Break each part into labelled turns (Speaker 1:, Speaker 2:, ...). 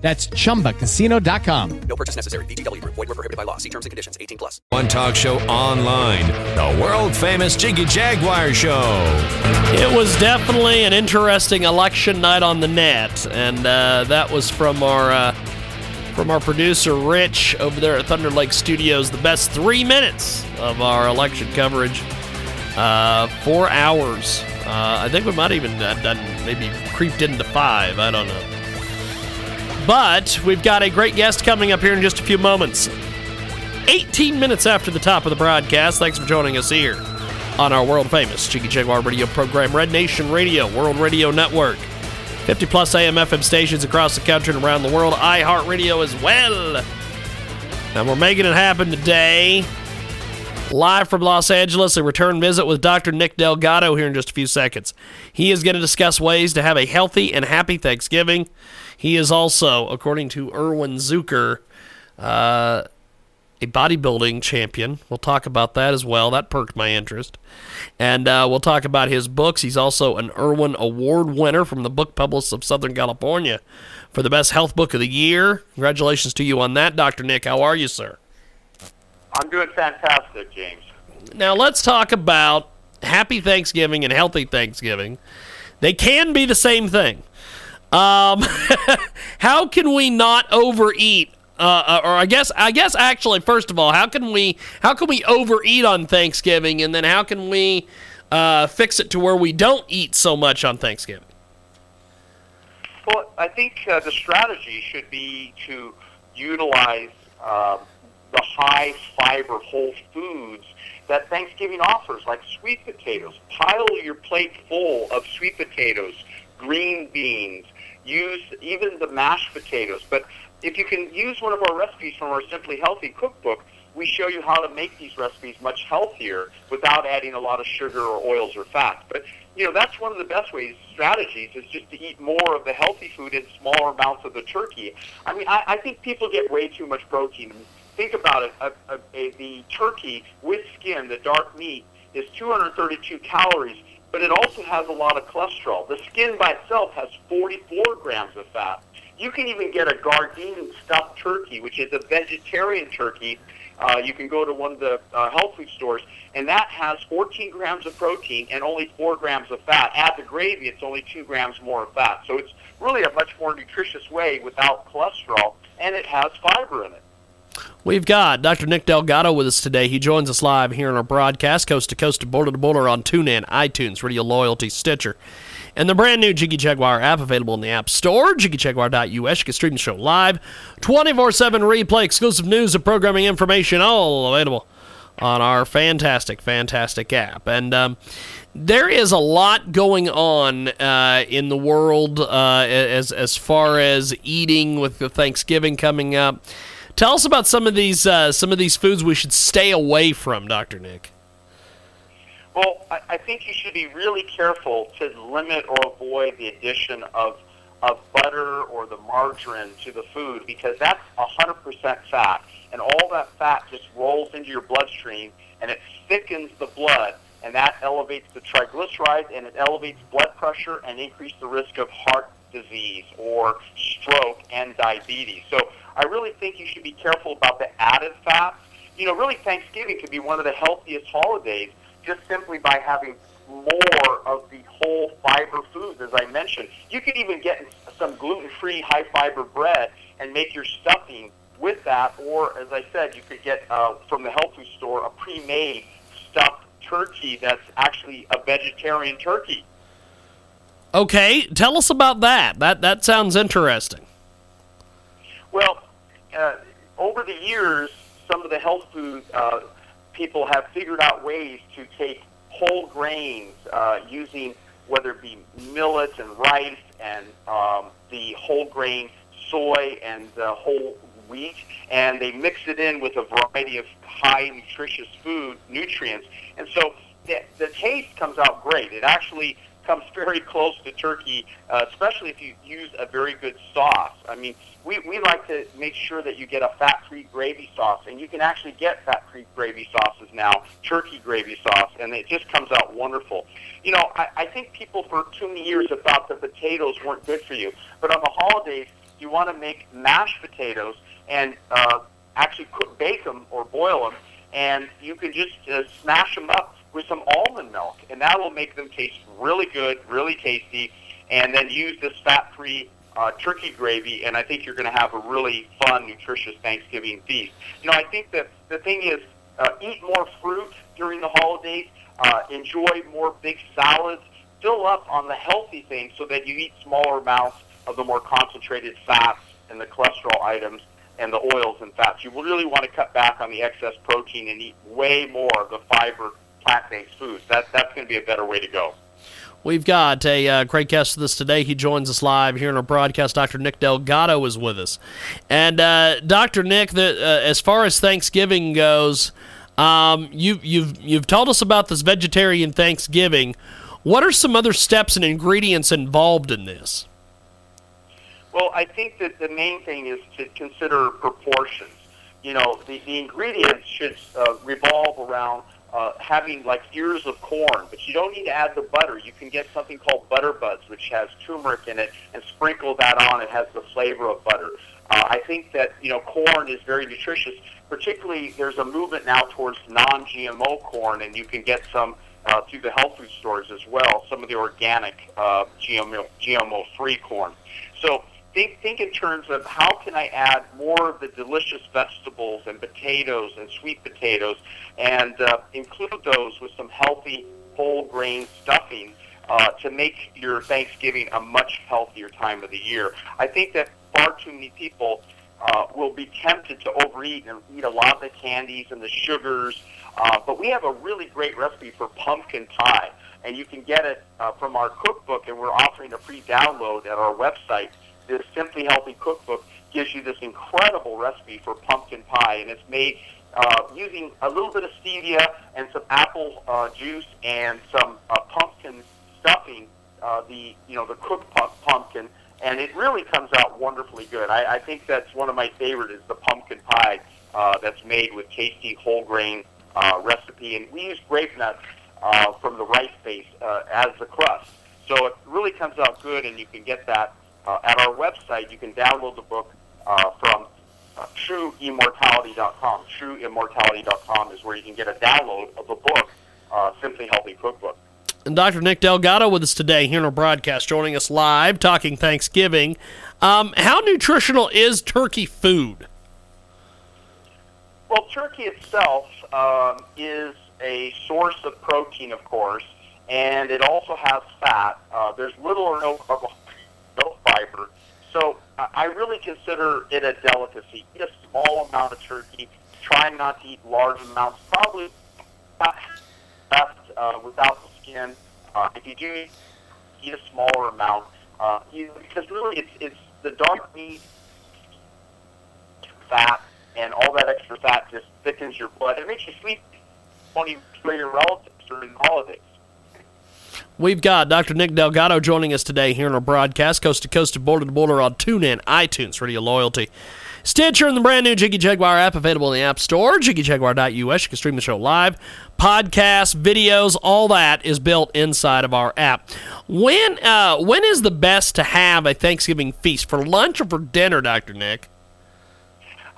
Speaker 1: That's chumbacasino.com.
Speaker 2: No purchase necessary. VGW Group. Void were prohibited by law. See terms and conditions. 18 plus.
Speaker 3: One talk show online, the world famous Jiggy Jaguar Show.
Speaker 4: It was definitely an interesting election night on the net, and uh, that was from our uh, from our producer Rich over there at Thunder Lake Studios. The best three minutes of our election coverage, uh, four hours. Uh, I think we might even uh, done maybe creeped into five. I don't know. But we've got a great guest coming up here in just a few moments. 18 minutes after the top of the broadcast. Thanks for joining us here on our world famous Jiggy Jaguar radio program, Red Nation Radio, World Radio Network. 50 plus AM FM stations across the country and around the world, iHeartRadio as well. And we're making it happen today. Live from Los Angeles, a return visit with Dr. Nick Delgado here in just a few seconds. He is going to discuss ways to have a healthy and happy Thanksgiving. He is also, according to Irwin Zucker, uh, a bodybuilding champion. We'll talk about that as well. That perked my interest. And uh, we'll talk about his books. He's also an Irwin Award winner from the Book Publishers of Southern California for the best health book of the year. Congratulations to you on that, Dr. Nick. How are you, sir?
Speaker 5: I'm doing fantastic, James.
Speaker 4: Now, let's talk about happy Thanksgiving and healthy Thanksgiving. They can be the same thing. Um, how can we not overeat? Uh, or I guess I guess actually, first of all, how can we how can we overeat on Thanksgiving, and then how can we uh, fix it to where we don't eat so much on Thanksgiving?
Speaker 5: Well, I think uh, the strategy should be to utilize uh, the high fiber whole foods that Thanksgiving offers, like sweet potatoes. Pile your plate full of sweet potatoes, green beans. Use even the mashed potatoes. But if you can use one of our recipes from our Simply Healthy cookbook, we show you how to make these recipes much healthier without adding a lot of sugar or oils or fat. But you know that's one of the best ways strategies is just to eat more of the healthy food in smaller amounts of the turkey. I mean, I, I think people get way too much protein think about it, a, a, a, the turkey with skin, the dark meat, is 232 calories, but it also has a lot of cholesterol. The skin by itself has 44 grams of fat. You can even get a Gardein stuffed turkey, which is a vegetarian turkey. Uh, you can go to one of the uh, health food stores, and that has 14 grams of protein and only 4 grams of fat. Add the gravy, it's only 2 grams more of fat. So it's really a much more nutritious way without cholesterol, and it has fiber in it.
Speaker 4: We've got Dr. Nick Delgado with us today. He joins us live here in our broadcast, coast to coast, border to border on TuneIn, iTunes, Radio Loyalty, Stitcher, and the brand new Jiggy Jaguar app available in the App Store, jiggyjaguar.us. You can stream the show live, 24 7 replay, exclusive news and programming information, all available on our fantastic, fantastic app. And um, there is a lot going on uh, in the world uh, as, as far as eating with the Thanksgiving coming up. Tell us about some of these uh, some of these foods we should stay away from, Doctor Nick.
Speaker 5: Well, I, I think you should be really careful to limit or avoid the addition of of butter or the margarine to the food because that's 100% fat, and all that fat just rolls into your bloodstream and it thickens the blood, and that elevates the triglycerides and it elevates blood pressure and increases the risk of heart disease or stroke and diabetes. So I really think you should be careful about the added fats. You know, really Thanksgiving could be one of the healthiest holidays just simply by having more of the whole fiber foods, as I mentioned. You could even get some gluten-free high fiber bread and make your stuffing with that, or as I said, you could get uh, from the health food store a pre-made stuffed turkey that's actually a vegetarian turkey.
Speaker 4: Okay, tell us about that. That that sounds interesting.
Speaker 5: Well, uh, over the years, some of the health food uh, people have figured out ways to take whole grains uh, using whether it be millet and rice and um, the whole grain soy and the whole wheat, and they mix it in with a variety of high nutritious food nutrients, and so the, the taste comes out great. It actually comes very close to turkey, uh, especially if you use a very good sauce. I mean, we, we like to make sure that you get a fat-free gravy sauce, and you can actually get fat-free gravy sauces now, turkey gravy sauce, and it just comes out wonderful. You know, I, I think people for too many years have thought that potatoes weren't good for you, but on the holidays, you want to make mashed potatoes and uh, actually cook, bake them or boil them, and you can just uh, smash them up with some almond milk, and that will make them taste really good, really tasty. And then use this fat-free uh, turkey gravy, and I think you're going to have a really fun, nutritious Thanksgiving feast. You know, I think that the thing is, uh, eat more fruit during the holidays. Uh, enjoy more big salads. Fill up on the healthy things so that you eat smaller amounts of the more concentrated fats and the cholesterol items and the oils and fats. You really want to cut back on the excess protein and eat way more of the fiber plant-based foods. That, that's going to be a better way to go.
Speaker 4: We've got a uh, great guest with us today. He joins us live here in our broadcast. Dr. Nick Delgado is with us. And uh, Dr. Nick, the, uh, as far as Thanksgiving goes, um, you, you've you've told us about this vegetarian Thanksgiving. What are some other steps and ingredients involved in this?
Speaker 5: Well, I think that the main thing is to consider proportions. You know, the, the ingredients should uh, revolve around uh, having like ears of corn, but you don't need to add the butter. You can get something called butter buds, which has turmeric in it, and sprinkle that on. It has the flavor of butter. Uh, I think that you know corn is very nutritious. Particularly, there's a movement now towards non-GMO corn, and you can get some uh, through the health food stores as well. Some of the organic uh, GMO GMO-free corn. So think think in terms of how can I add more of the delicious vegetables and potatoes and sweet potatoes, and uh, include those with some healthy whole grain stuffing uh, to make your Thanksgiving a much healthier time of the year. I think that far too many people uh, will be tempted to overeat and eat a lot of the candies and the sugars. Uh, but we have a really great recipe for pumpkin pie, and you can get it uh, from our cookbook, and we're offering a free download at our website this Simply Healthy cookbook gives you this incredible recipe for pumpkin pie, and it's made uh, using a little bit of stevia and some apple uh, juice and some uh, pumpkin stuffing. Uh, the you know the cooked pu- pumpkin, and it really comes out wonderfully good. I, I think that's one of my favorite is the pumpkin pie uh, that's made with tasty whole grain uh, recipe, and we use grape nuts uh, from the rice base uh, as the crust. So it really comes out good, and you can get that uh, at our website, you can download the book uh, from uh, trueimmortality.com. Trueimmortality.com is where you can get a download of the book, uh, Simply Healthy Cookbook.
Speaker 4: And Dr. Nick Delgado with us today here on our broadcast, joining us live, talking Thanksgiving. Um, how nutritional is turkey food?
Speaker 5: Well, turkey itself um, is a source of protein, of course, and it also has fat. Uh, there's little or no carbohydrates no fiber. So I really consider it a delicacy. Eat a small amount of turkey. Try not to eat large amounts. Probably best uh, without the skin. Uh, if you do eat a smaller amount, uh, you, because really it's, it's the dark meat, fat, and all that extra fat just thickens your blood. It makes you sleep only for your relatives during the holidays.
Speaker 4: We've got Dr. Nick Delgado joining us today here in our broadcast, coast to coast to border to border on TuneIn, iTunes, Radio Loyalty, Stitcher, and the brand new Jiggy Jaguar app available in the App Store, jiggyjaguar.us. You can stream the show live, podcasts, videos, all that is built inside of our app. When uh, when is the best to have a Thanksgiving feast for lunch or for dinner, Dr. Nick?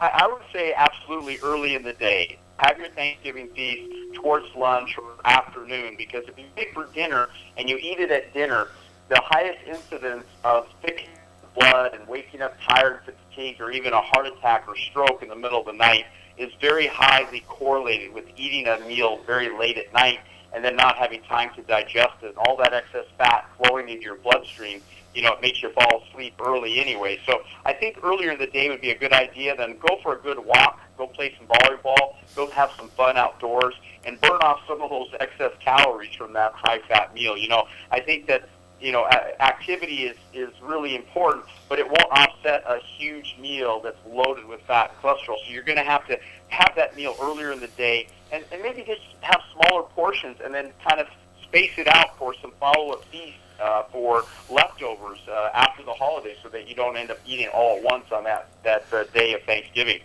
Speaker 5: I, I would say absolutely early in the day. Have your Thanksgiving feast towards lunch or afternoon because if you make for dinner and you eat it at dinner, the highest incidence of thickening blood and waking up tired, fatigued, or even a heart attack or stroke in the middle of the night is very highly correlated with eating a meal very late at night and then not having time to digest it. All that excess fat flowing into your bloodstream, you know, it makes you fall asleep early anyway. So I think earlier in the day would be a good idea. Then go for a good walk, go play some volleyball, go have some fun outdoors, and burn off some of those excess calories from that high-fat meal. You know, I think that you know, activity is, is really important, but it won't offset a huge meal that's loaded with fat and cholesterol. So you're going to have to have that meal earlier in the day and, and maybe just have smaller portions and then kind of space it out for some follow-up feasts uh, for leftovers uh, after the holiday so that you don't end up eating all at once on that, that uh, day of Thanksgiving.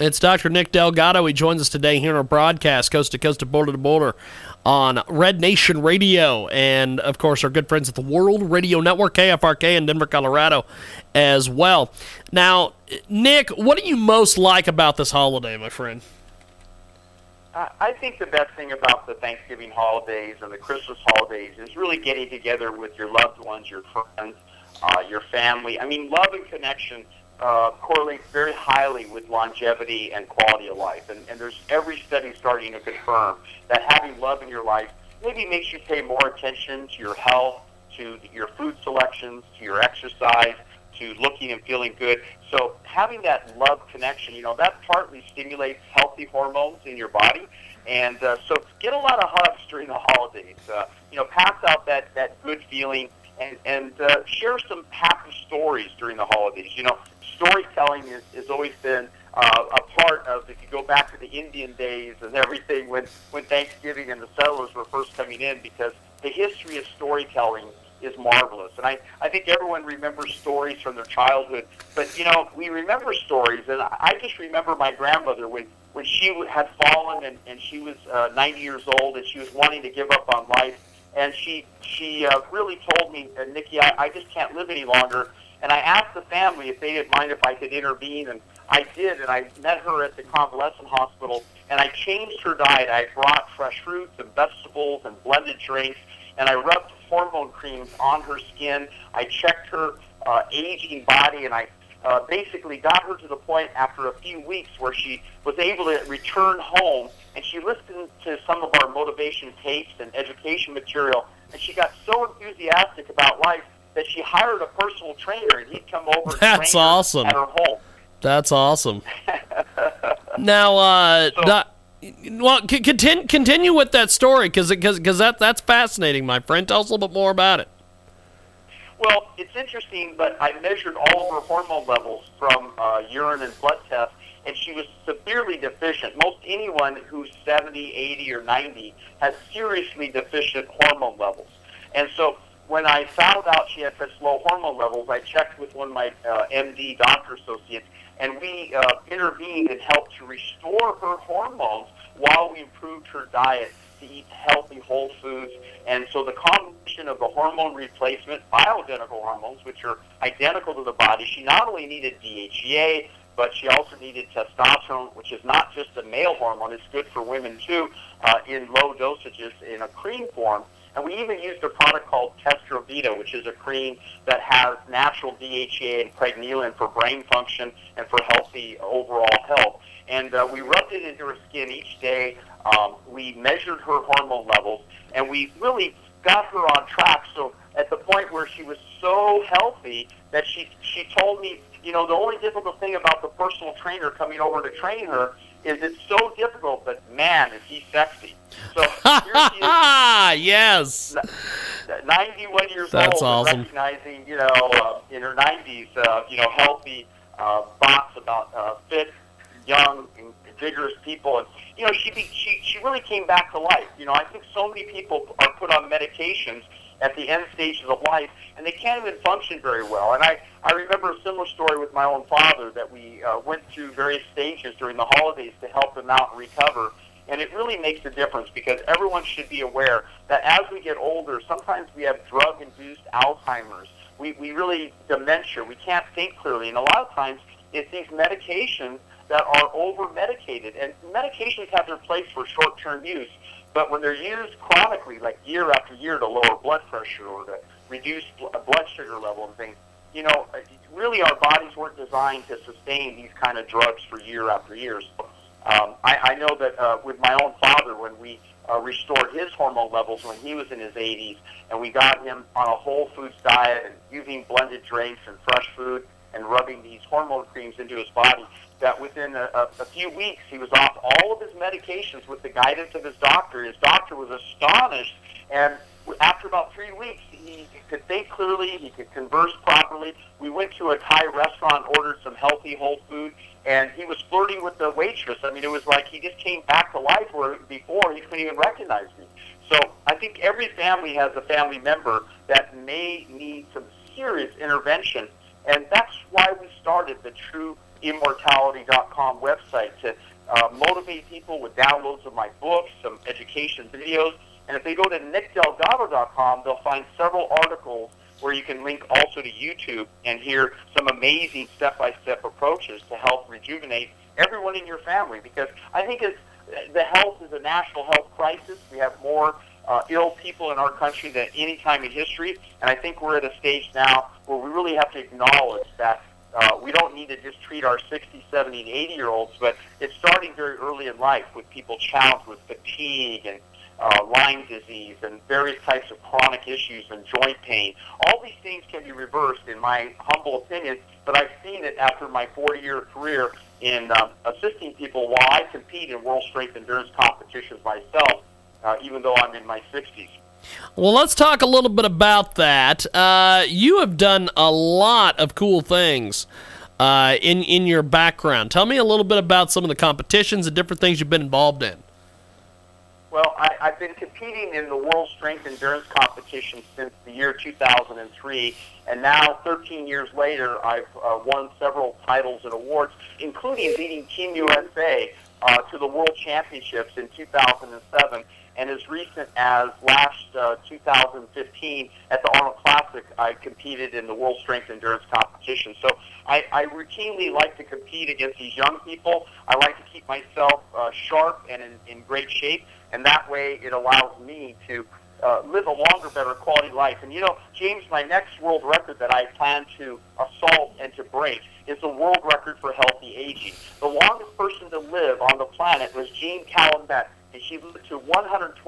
Speaker 4: It's Dr. Nick Delgado. He joins us today here in our broadcast, coast to coast to border to border, on Red Nation Radio, and of course our good friends at the World Radio Network, KFRK in Denver, Colorado, as well. Now, Nick, what do you most like about this holiday, my friend?
Speaker 5: I think the best thing about the Thanksgiving holidays and the Christmas holidays is really getting together with your loved ones, your friends, uh, your family. I mean, love and connection uh, correlates very highly with longevity and quality of life. And, and there's every study starting to confirm that having love in your life maybe makes you pay more attention to your health, to your food selections, to your exercise, to looking and feeling good. So having that love connection, you know, that partly stimulates healthy hormones in your body. And uh, so get a lot of hugs during the holidays. Uh, you know, pass out that, that good feeling and, and uh, share some happy stories during the holidays. You know, storytelling is, has always been uh, a part of, if you go back to the Indian days and everything, when, when Thanksgiving and the settlers were first coming in, because the history of storytelling is marvelous. And I, I think everyone remembers stories from their childhood. But, you know, we remember stories. And I just remember my grandmother when, when she had fallen and, and she was uh, 90 years old and she was wanting to give up on life. And she, she uh, really told me, uh, Nikki, I, I just can't live any longer. And I asked the family if they didn't mind if I could intervene. And I did. And I met her at the convalescent hospital. And I changed her diet. I brought fresh fruits and vegetables and blended drinks and I rubbed hormone creams on her skin. I checked her uh, aging body, and I uh, basically got her to the point after a few weeks where she was able to return home, and she listened to some of our motivation tapes and education material, and she got so enthusiastic about life that she hired a personal trainer, and he'd come over and
Speaker 4: That's
Speaker 5: train her
Speaker 4: awesome.
Speaker 5: at her home.
Speaker 4: That's awesome. now, uh,
Speaker 5: So-
Speaker 4: doc- well, continue continue with that story because because that that's fascinating, my friend. Tell us a little bit more about it.
Speaker 5: Well, it's interesting, but I measured all of her hormone levels from uh, urine and blood tests, and she was severely deficient. Most anyone who's 70, 80, or 90 has seriously deficient hormone levels. And so when I found out she had such low hormone levels, I checked with one of my uh, MD doctor associates, and we uh, intervened and helped to restore her hormones while we improved her diet to eat healthy whole foods. And so the combination of the hormone replacement, bioidentical hormones, which are identical to the body, she not only needed DHEA, but she also needed testosterone, which is not just a male hormone, it's good for women too, uh, in low dosages in a cream form. And we even used a product called Testrovita, which is a cream that has natural DHEA and pregnenolone for brain function and for healthy overall health. And uh, we rubbed it into her skin each day. Um, we measured her hormone levels, and we really got her on track. So at the point where she was so healthy that she she told me, you know, the only difficult thing about the personal trainer coming over to train her is it's so difficult, but man, is he sexy. So here she is
Speaker 4: Ah, yes.
Speaker 5: 91 years
Speaker 4: That's
Speaker 5: old,
Speaker 4: awesome.
Speaker 5: recognizing, you know, uh, in her 90s, uh, you know, healthy uh, thoughts about uh, fit, young, and vigorous people, and you know, she be, she she really came back to life. You know, I think so many people are put on medications at the end stages of life, and they can't even function very well. And I I remember a similar story with my own father that we uh, went through various stages during the holidays to help him out and recover. And it really makes a difference because everyone should be aware that as we get older, sometimes we have drug-induced Alzheimer's. We, we really dementia. We can't think clearly, and a lot of times it's these medications that are over-medicated. And medications have their place for short-term use, but when they're used chronically, like year after year, to lower blood pressure or to reduce bl- blood sugar level and things, you know, uh, really our bodies weren't designed to sustain these kind of drugs for year after year. So, um, I, I know that uh, with my own father, when we uh, restored his hormone levels when he was in his 80s, and we got him on a whole foods diet and using blended drinks and fresh food and rubbing these hormone creams into his body, that within a, a, a few weeks he was off all of his medications with the guidance of his doctor. His doctor was astonished, and after about three weeks, he could think clearly, he could converse properly. We went to a Thai restaurant, ordered some healthy whole food, and he was flirting with the waitress. I mean, it was like he just came back to life where before he couldn't even recognize me. So I think every family has a family member that may need some serious intervention, and that's why we started the TrueImmortality.com website to uh, motivate people with downloads of my books, some education videos, and if they go to nickdelgado.com, they'll find several articles where you can link also to YouTube and hear some amazing step-by-step approaches to help rejuvenate everyone in your family. Because I think it's, the health is a national health crisis. We have more uh, ill people in our country than any time in history, and I think we're at a stage now where we really have to acknowledge that uh, we don't need to just treat our 60, 70, and 80 year olds, but it's starting very early in life with people challenged with fatigue and uh, Lyme disease and various types of chronic issues and joint pain. All these things can be reversed, in my humble opinion, but I've seen it after my 40-year career in um, assisting people while I compete in world strength endurance competitions myself, uh, even though I'm in my 60s.
Speaker 4: Well, let's talk a little bit about that. Uh, you have done a lot of cool things uh, in in your background. Tell me a little bit about some of the competitions and different things you've been involved in.
Speaker 5: Well, I, I've been competing in the World Strength Endurance Competition since the year 2003, and now, 13 years later, I've uh, won several titles and awards, including leading Team USA uh, to the World Championships in 2007. As recent as last uh, 2015 at the Arnold Classic, I competed in the World Strength Endurance Competition. So I, I routinely like to compete against these young people. I like to keep myself uh, sharp and in, in great shape and that way it allows me to uh, live a longer, better quality life. And you know, James, my next world record that I plan to assault and to break is the world record for healthy aging. The longest person to live on the planet was Jeanne Calment, and she lived to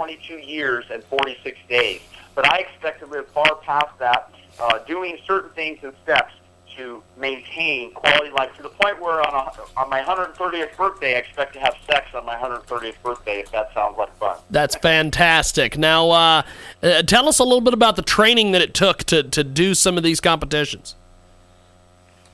Speaker 5: 122 years and 46 days. But I expect to live far past that, uh, doing certain things and steps to maintain quality life to the point where on, a, on my 130th birthday, I expect to have sex on my 130th birthday, if that sounds like fun.
Speaker 4: That's fantastic. Now, uh, uh, tell us a little bit about the training that it took to, to do some of these competitions.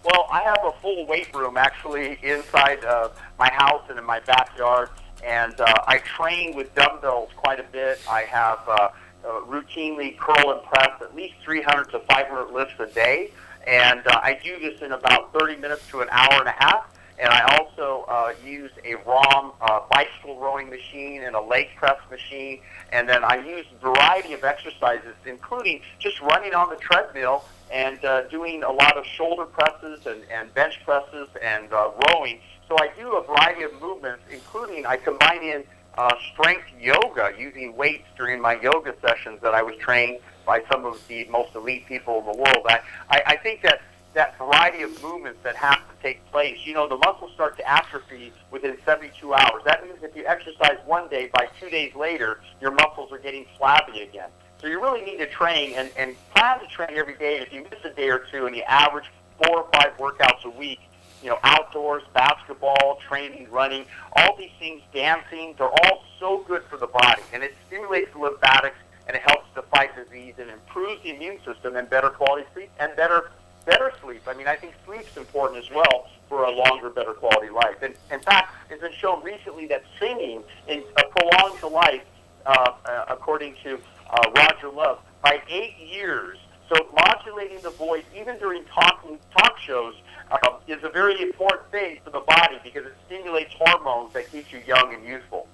Speaker 5: Well, I have a full weight room actually inside uh, my house and in my backyard, and uh, I train with dumbbells quite a bit. I have uh, uh, routinely curl and press at least 300 to 500 lifts a day. And uh, I do this in about 30 minutes to an hour and a half. And I also uh, use a ROM uh, bicycle rowing machine and a leg press machine. And then I use a variety of exercises, including just running on the treadmill and uh, doing a lot of shoulder presses and, and bench presses and uh, rowing. So I do a variety of movements, including I combine in uh, strength yoga using weights during my yoga sessions that I was trained by some of the most elite people in the world. I, I, I think that that variety of movements that have to take place, you know, the muscles start to atrophy within 72 hours. That means if you exercise one day, by two days later, your muscles are getting flabby again. So you really need to train and, and plan to train every day. If you miss a day or two and you average four or five workouts a week, you know, outdoors, basketball, training, running, all these things, dancing, they're all so good for the body. And it stimulates the lymphatics and it helps to fight disease and improves the immune system and better quality sleep and better better sleep. I mean, I think sleep's important as well for a longer, better quality life. And in fact, it's been shown recently that singing in, uh, prolongs the life, uh, uh, according to uh, Roger Love, by eight years. So modulating the voice, even during talking talk shows, uh, is a very important thing for the body because it stimulates hormones that keep you young and youthful.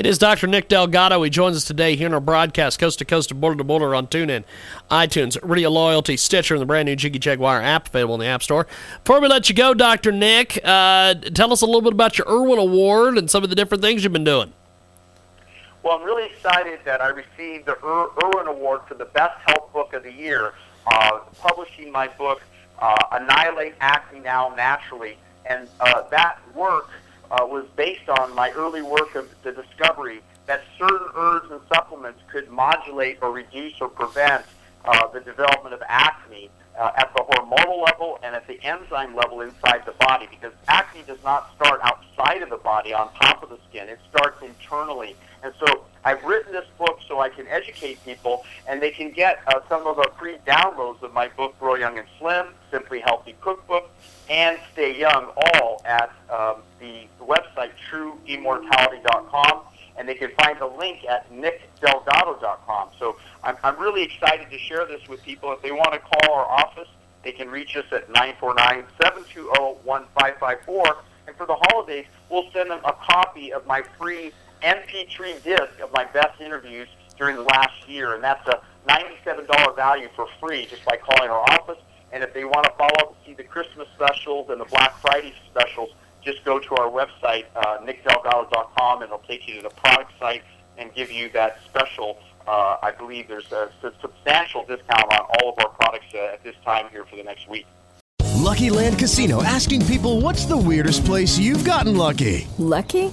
Speaker 4: It is Dr. Nick Delgado. He joins us today here in our broadcast, coast to coast and border to border on TuneIn, iTunes, Radio Loyalty, Stitcher, and the brand new Jiggy Jaguar app available in the App Store. Before we let you go, Dr. Nick, uh, tell us a little bit about your Irwin Award and some of the different things you've been doing.
Speaker 5: Well, I'm really excited that I received the Ir- Irwin Award for the Best Health Book of the Year, uh, publishing my book, uh, Annihilate Acne Now Naturally. And uh, that work uh, was based on my early work of the discovery that certain herbs and supplements could modulate or reduce or prevent uh, the development of acne uh, at the hormonal level and at the enzyme level inside the body because acne does not start outside of the body on top of the skin. It starts internally. And so I've written this book so I can educate people, and they can get uh, some of the free downloads of my book, Grow Young and Slim, Simply Healthy Cookbook, and Stay Young, all at um, the website trueimmortality.com, and they can find the link at nickdelgado.com. So I'm, I'm really excited to share this with people. If they want to call our office, they can reach us at 949-720-1554. And for the holidays, we'll send them a copy of my free MP3 disc of my best interviews during the last year, and that's a $97 value for free just by calling our office. And if they want to follow up and see the Christmas specials and the Black Friday specials, just go to our website, uh, nickdelgado.com, and it'll take you to the product site and give you that special. Uh, I believe there's a, a substantial discount on all of our products uh, at this time here for the next week.
Speaker 6: Lucky Land Casino asking people what's the weirdest place you've gotten lucky?
Speaker 7: Lucky?